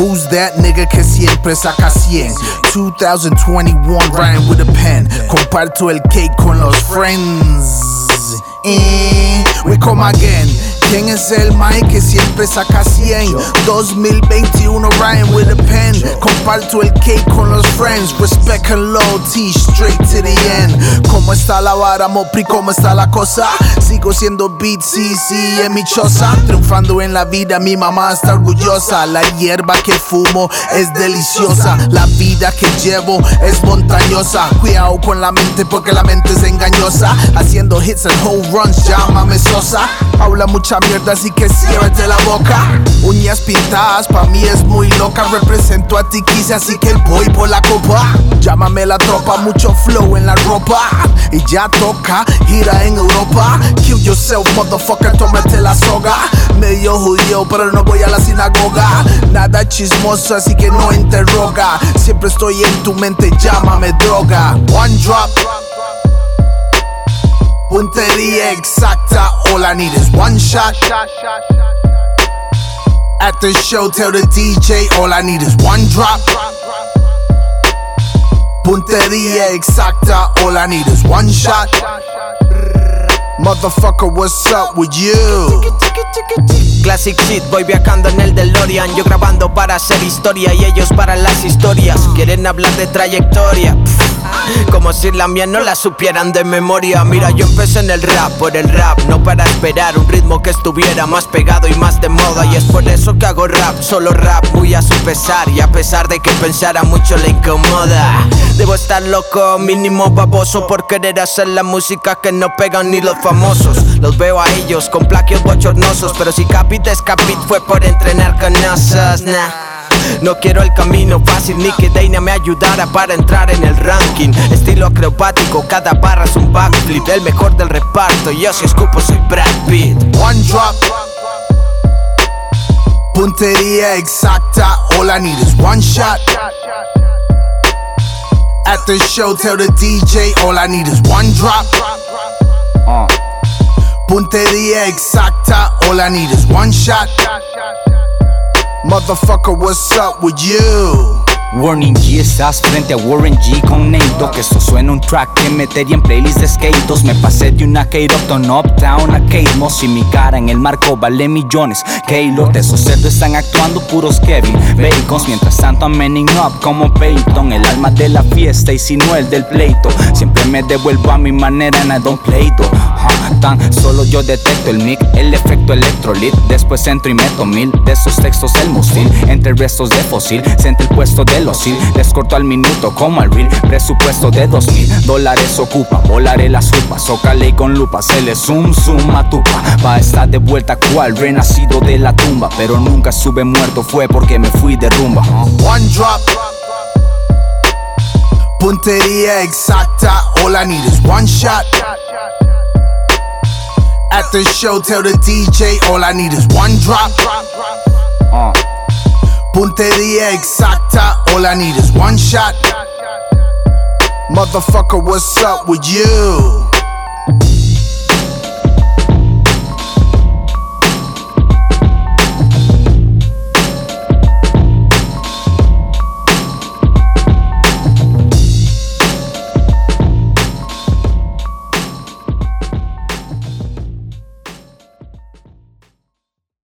that nigga que siempre saca 100. 2021, Ryan with a pen. Comparto el cake con los friends. Eh, we come again. ¿Quién es el Mike que siempre saca 100? 2021 Ryan with a pen. Comparto el cake con los friends. Respect and loyalty straight to the end. ¿Cómo está la vara, Mopri? ¿Cómo está la cosa? Sigo siendo beat, sí, sí, en mi choza. Triunfando en la vida, mi mamá está orgullosa. La hierba que fumo es deliciosa. La vida que llevo es montañosa. Cuidado con la mente porque la mente es engañosa. Haciendo hits and home runs, llámame Sosa. Habla mucha mierda, así que ciérrate la boca. Pintadas, pa' mí es muy loca. Represento a Tikise, así que voy por la copa. Llámame la tropa, mucho flow en la ropa. Y ya toca, gira en Europa. Kill yourself, motherfucker, tómate la soga. Medio judío, pero no voy a la sinagoga. Nada chismoso, así que no interroga. Siempre estoy en tu mente, llámame droga. One drop. Puntería exacta, all I need is one shot. At the show, tell the DJ, all I need is one drop. Puntería exacta, all I need is one shot. Motherfucker, what's up with you? Classic shit, voy viajando en el DeLorean Yo grabando para hacer historia y ellos para las historias Quieren hablar de trayectoria Como si la mía no la supieran de memoria. Mira, yo empecé en el rap por el rap No para esperar un ritmo que estuviera más pegado y más de moda. Y es por eso que hago rap, solo rap muy a su pesar. Y a pesar de que pensara mucho le incomoda. Debo estar loco, mínimo baboso Por querer hacer la música que no pegan ni los famosos. Los veo a ellos con plaquios bochornosos Pero si capit es capit fue por entrenar con osos, nah no quiero el camino fácil ni que Dana me ayudara para entrar en el ranking Estilo acrobático, cada barra es un backflip El mejor del reparto, yo si escupo soy Brad Pitt One drop. Puntería exacta, all I need is one shot. At the show, tell the DJ, all I need is one drop. Puntería exacta, all I need is one shot. Motherfucker, what's up with you? Warning G, estás frente a Warren G con Nate Que esto suena un track que metería en playlist de skatos Me pasé de una K-Rockton Uptown a Kate Moss Y mi cara en el marco vale millones Keylor, esos cerdos están actuando puros Kevin Bacons. Mientras tanto I'm manning up como Peyton El alma de la fiesta y si no el del pleito. Siempre me devuelvo a mi manera and I don't play Huh, Tan solo yo detecto el mic, el efecto electrolit. Después entro y meto mil de esos textos el musil Entre restos de fósil, siente el puesto de sil Les corto al minuto como al reel. Presupuesto de dos mil dólares ocupa. Volaré las upas, y con lupa Se le zoom zoom a tu pa. Va a estar de vuelta cual renacido de la tumba. Pero nunca sube muerto fue porque me fui de rumba. One drop. Puntería exacta, all I need is one shot. At the show, tell the DJ, all I need is one drop. Puntería exacta, all I need is one shot. Motherfucker, what's up with you?